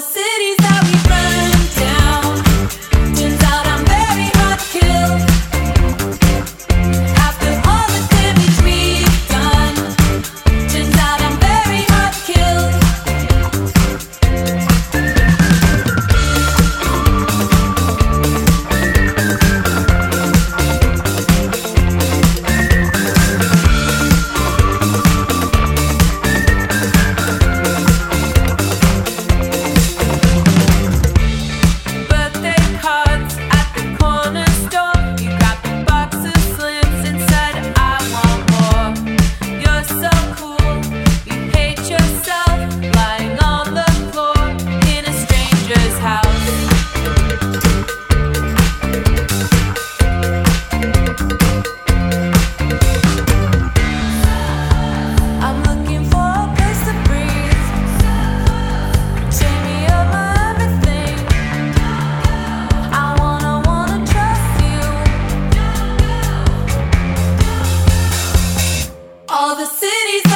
cities All the cities.